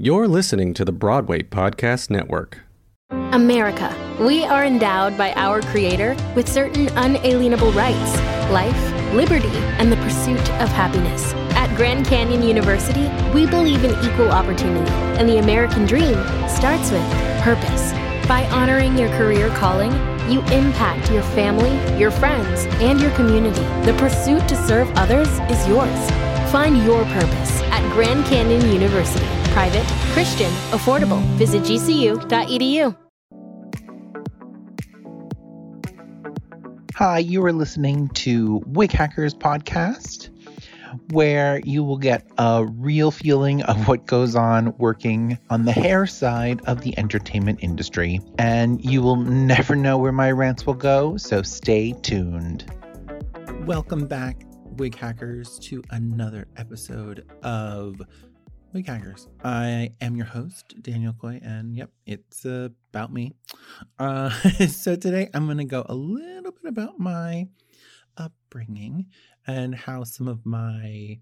You're listening to the Broadway Podcast Network. America. We are endowed by our Creator with certain unalienable rights life, liberty, and the pursuit of happiness. At Grand Canyon University, we believe in equal opportunity, and the American dream starts with purpose. By honoring your career calling, you impact your family, your friends, and your community. The pursuit to serve others is yours. Find your purpose Grand Canyon University. Private, Christian, affordable. Visit gcu.edu. Hi, you are listening to Wig Hackers Podcast, where you will get a real feeling of what goes on working on the hair side of the entertainment industry. And you will never know where my rants will go, so stay tuned. Welcome back, Wig Hackers, to another episode of Wig Hackers. I am your host, Daniel Coy, and yep, it's about me. Uh, so today I'm going to go a little bit about my upbringing and how some of my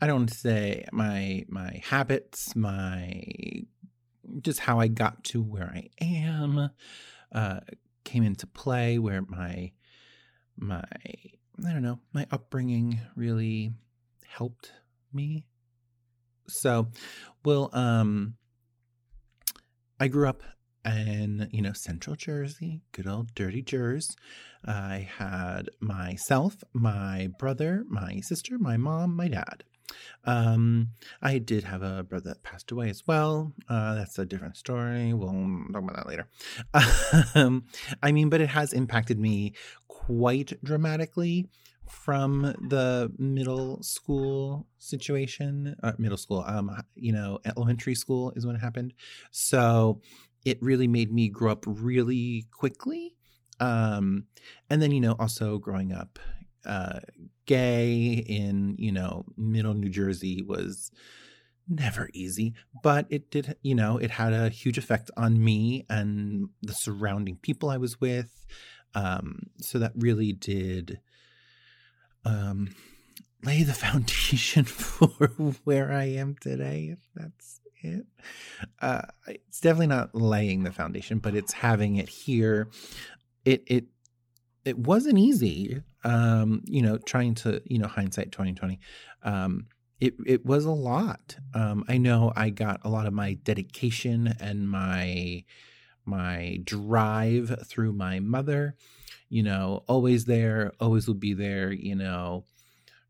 I don't want to say my my habits, my just how I got to where I am uh, came into play, where my my I don't know my upbringing really helped me so, well, um, I grew up in you know Central Jersey, good old dirty Jersey. I had myself, my brother, my sister, my mom, my dad. Um, I did have a brother that passed away as well. Uh, that's a different story. We'll talk about that later. um, I mean, but it has impacted me quite dramatically from the middle school situation uh, middle school um you know elementary school is when it happened so it really made me grow up really quickly um and then you know also growing up uh gay in you know middle new jersey was never easy but it did you know it had a huge effect on me and the surrounding people i was with um so that really did um, lay the foundation for where I am today, if that's it. Uh, it's definitely not laying the foundation, but it's having it here. It it it wasn't easy. Um, you know, trying to you know hindsight twenty twenty. Um, it it was a lot. Um, I know I got a lot of my dedication and my my drive through my mother you know, always there, always will be there, you know.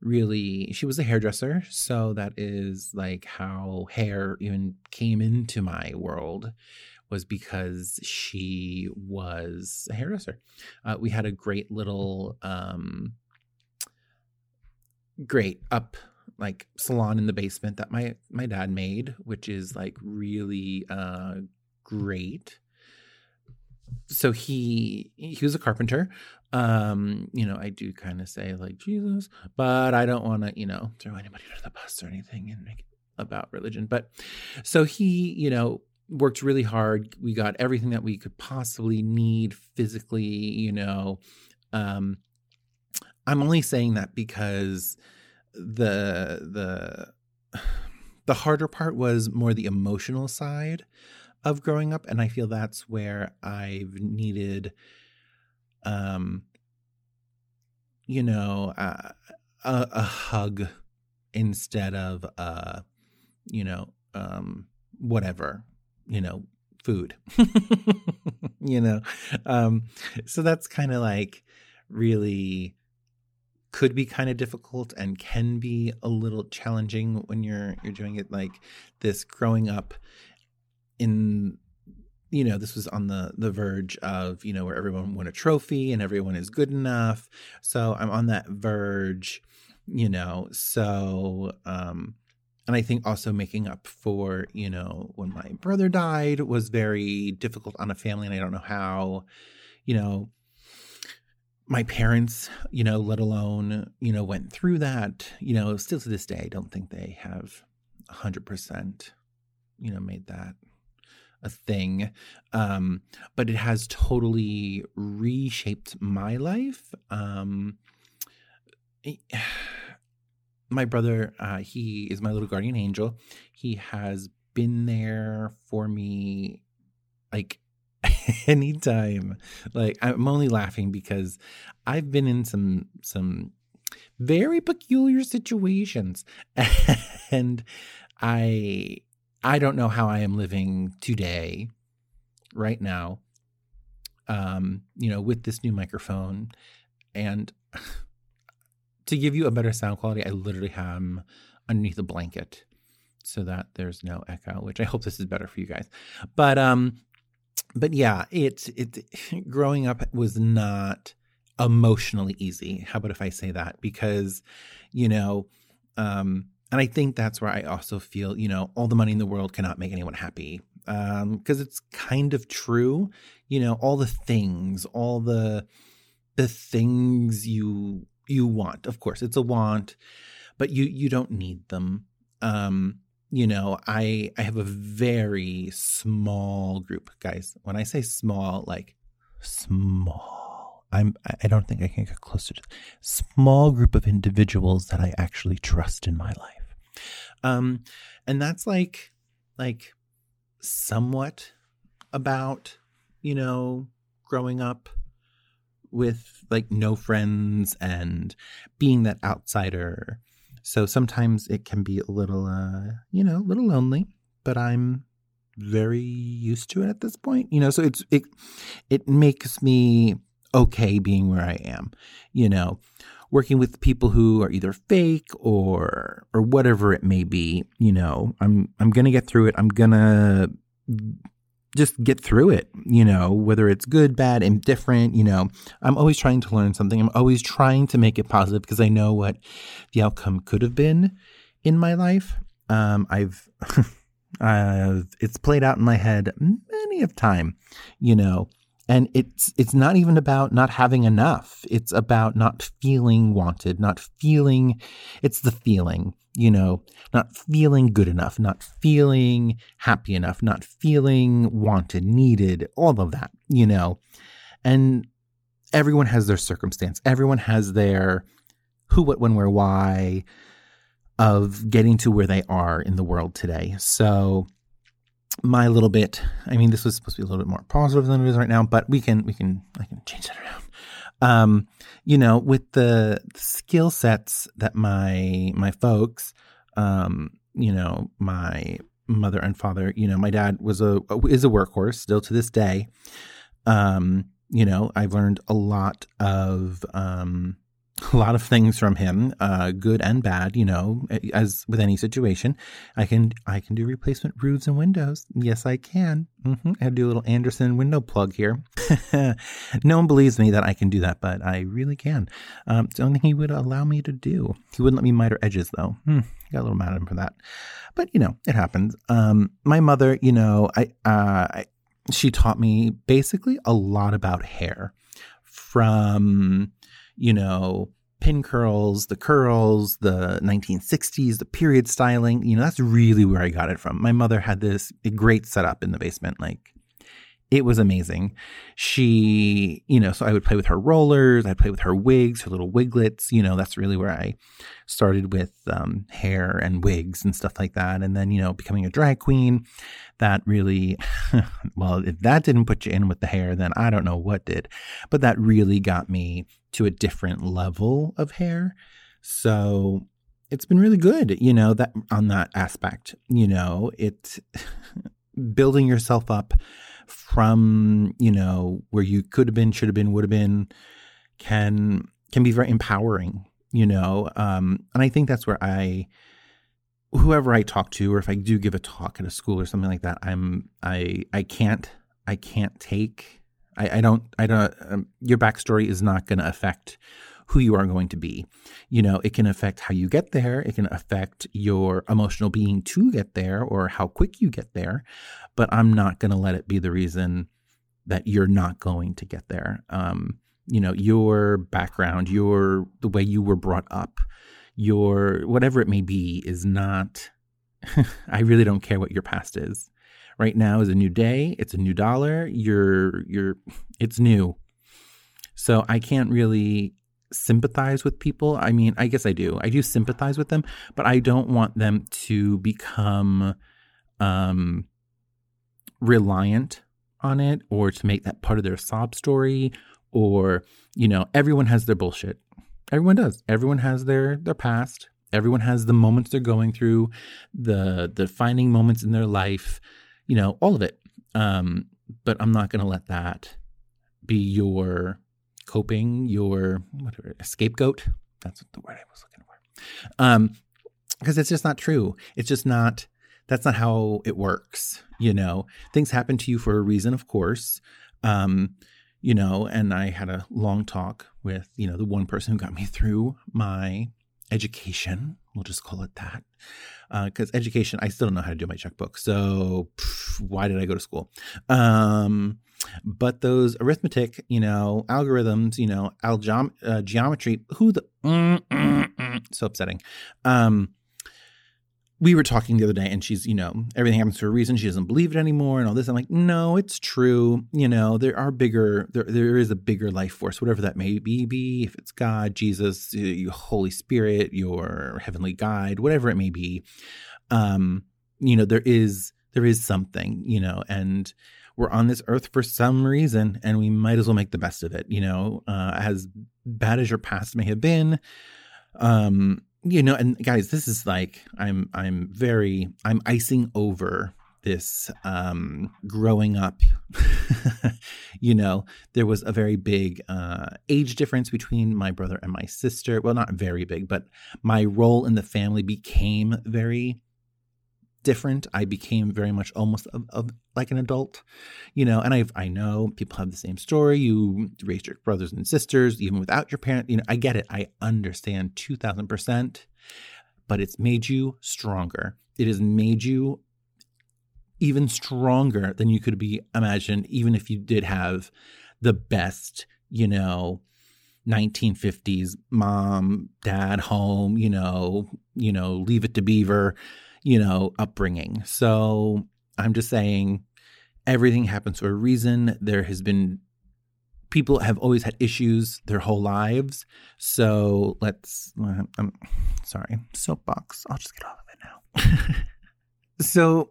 Really, she was a hairdresser, so that is like how hair even came into my world was because she was a hairdresser. Uh, we had a great little, um, great up like salon in the basement that my my dad made, which is like really uh, great. So he he was a carpenter. Um you know i do kind of say like jesus but i don't want to you know throw anybody under the bus or anything and make about religion. But so he you know worked really hard. We got everything that we could possibly need physically you know um i'm only saying that because the the the harder part was more the emotional side of growing up and i feel that's where i've needed um you know a, a hug instead of uh you know um whatever you know food you know? Um so that's kind of like really could be kind of difficult and can be a little challenging when you're you're doing it like this growing up in you know this was on the the verge of you know where everyone won a trophy and everyone is good enough. So i'm on that verge you know? So um and i think also making up for you know when my brother died was very difficult on a family and i don't know how you know my parents you know let alone you know went through that you know still to this day i don't think they have 100% you know made that a thing. Um, but it has totally reshaped my life. Um, my brother uh, he is my little guardian angel. He has been there for me like anytime. Like I'm only laughing because I've been in some some very peculiar situations. And I I don't know how I am living today right now um you know with this new microphone. And to give you a better sound quality I literally am underneath a blanket so that there's no echo which I hope this is better for you guys but um but yeah, it's it growing up was not emotionally easy. How about if I say that? Because, you know, um, and I think that's where I also feel, you know, all the money in the world cannot make anyone happy. Um, because it's kind of true, you know, all the things, all the the things you you want. Of course, it's a want, but you you don't need them. Um, you know, I I have a very small group, guys. When I say small, like small, I'm I don't think I can get closer to small group of individuals that I actually trust in my life. Um, and that's like like somewhat about, you know, growing up with like no friends and being that outsider so sometimes it can be a little, uh, you know, a little lonely, but I'm very used to it at this point. You know, so it's it it makes me okay being where I am. You know, working with people who are either fake or or whatever it may be. You know, I'm I'm gonna get through it. I'm gonna just get through it, you know, whether it's good, bad, indifferent, you know. I'm always trying to learn something. I'm always trying to make it positive because I know what the outcome could have been in my life. Um, I've, I've, it's played out in my head many of time, you know, and it's it's not even about not having enough. It's about not feeling wanted not feeling it's the feeling you know not feeling good enough not feeling happy enough not feeling wanted needed all of that you know. And everyone has their circumstance. Everyone has their who what when where why of getting to where they are in the world today. So my little bit. I mean, this was supposed to be a little bit more positive than it is right now, but we can we can I can change that around. Um, you know, with the, skill sets that my my folks, um, you know, my mother and father, you know, my dad was a is a workhorse still to this day. Um, you know, I've learned a lot of um a lot of things from him, uh, good and bad. You know, as with any situation, I can I can do replacement roofs and windows. Yes, I can. Mm-hmm. I do a little Andersen window plug here. no one believes me that I can do that, but I really can. Um, it's the only thing he would allow me to do. He wouldn't let me miter edges though. Hmm, got a little mad at him for that, but you know, it happens. Um, my mother, you know, I, uh, I she taught me basically a lot about hair from you know, pin curls, the curls, the 1960s, the period styling. You know, that's really where I got it from. My mother had this great setup in the basement. Like, it was amazing. She, you know, so I would play with her rollers, I'd play with her wigs, her little wiglets. You know, that's really where I started with um, hair and wigs and stuff like that. And then, you know, becoming a drag queen, that really, well, if that didn't put you in with the hair, then I don't know what did. But that really got me to a different level of hair. So it's been really good, you know, that on that aspect, you know, it's building yourself up from you know where you could have been should have been would have been can can be very empowering you know um and i think that's where i whoever i talk to or if i do give a talk at a school or something like that i'm i i can't i can't take i i don't i don't um, your backstory is not going to affect who you are going to be. You know, it can affect how you get there, it can affect your emotional being to get there or how quick you get there, but I'm not going to let it be the reason that you're not going to get there. Um, you know, your background, your the way you were brought up, your whatever it may be is not I really don't care what your past is. Right now is a new day, it's a new dollar, you're you're it's new. So I can't really sympathize with people. I mean, I guess I do. I do sympathize with them, but I don't want them to become um, reliant on it or to make that part of their sob story or you know everyone has their bullshit everyone does everyone has their their past everyone has the moments they're going through the the defining moments in their life you know all of it um but i'm not going to let that be your coping your whatever scapegoat? That's the word i was looking for. Um because it's just not true. It's just not that's not how it works you know? Things happen to you for a reason of course. Um you know and i had a long talk with you know the one person who got me through my education. We'll just call it that. Because uh, education i still don't know how to do my checkbook so pff, why did i go to school? Um but those arithmetic you know algorithms you know algeom- uh, geometry who the mm, mm, mm, so upsetting um we were talking the other day and she's, you know, everything happens for a reason. She doesn't believe it anymore and all this. I'm like, no, it's true. You know, there are bigger, there, there is a bigger life force, whatever that may be, be if it's God, Jesus, your Holy Spirit, your heavenly guide, whatever it may be. Um, you know, there is, there is something, you know, and we're on this earth for some reason and we might as well make the best of it, you know, uh, as bad as your past may have been. Um, you know and guys this is like i'm i'm very i'm icing over this um growing up you know there was a very big uh age difference between my brother and my sister well not very big but my role in the family became very different. I became very much almost of, of, like an adult, you know. And I I know people have the same story. You raised your brothers and sisters even without your parent. You know, I get it. I understand two thousand percent. But it's made you stronger. It has made you even stronger than you could be imagined, even if you did have the best, you know, 1950s mom, dad, home, you know, you know, leave it to Beaver you know, upbringing. So I'm just saying everything happens for a reason. There has been people have always had issues their whole lives. So let's, I'm sorry, soapbox. I'll just get off of it now. so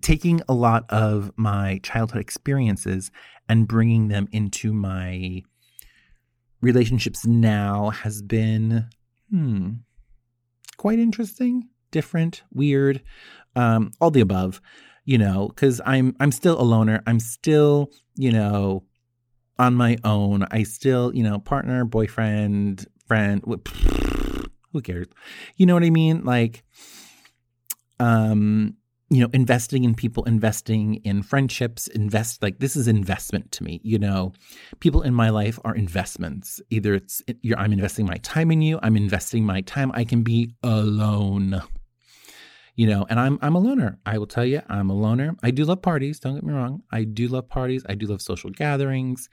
taking a lot of my childhood experiences and bringing them into my relationships now has been, hmm, quite interesting different, weird, um, all the above, you know, because I'm I'm still a loner. I'm still, you know, on my own. I still, you know, partner, boyfriend, friend, who cares? You know what I mean? Like, um, you know, investing in people, investing in friendships, invest like this is investment to me. You know, people in my life are investments. Either it's you're I'm investing my time in you, I'm investing my time. I can be alone you know, and I'm I'm a loner. I will tell you, I'm a loner. I do love parties, don't get me wrong. I do love parties. I do love social gatherings,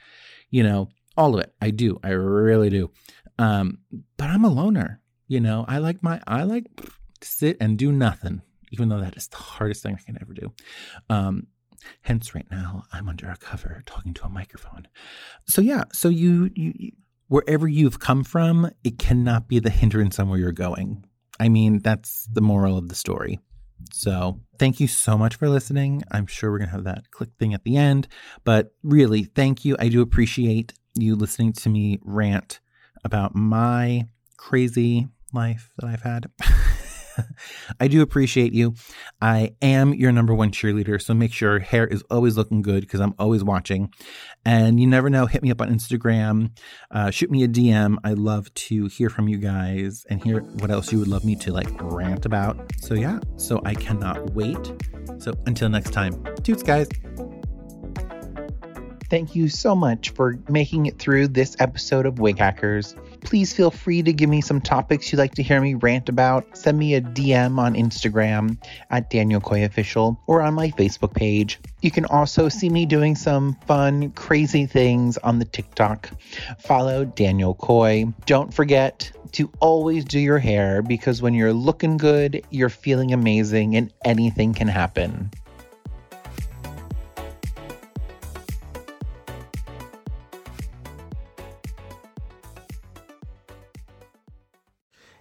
you know, all of it. I do. I really do. Um, but I'm a loner. You know, I like my I like to sit and do nothing, even though that is the hardest thing I can ever do. Um, hence right now I'm under a cover talking to a microphone. So yeah, so you you, you wherever you've come from, it cannot be the hindrance on where you're going. I mean, that's the moral of the story. So, thank you so much for listening. I'm sure we're going to have that click thing at the end, but really, thank you. I do appreciate you listening to me rant about my crazy life that I've had. I do appreciate you. I am your number one cheerleader, so make sure hair is always looking good because I'm always watching. And you never know, hit me up on Instagram, uh, shoot me a DM. I love to hear from you guys and hear what else you would love me to like rant about. So yeah, so I cannot wait. So until next time, toots, guys. Thank you so much for making it through this episode of Wig Hackers. Please feel free to give me some topics you'd like to hear me rant about. Send me a DM on Instagram at Daniel Coy Official or on my Facebook page. You can also see me doing some fun, crazy things on the TikTok. Follow Daniel Coy. Don't forget to always do your hair because when you're looking good, you're feeling amazing, and anything can happen.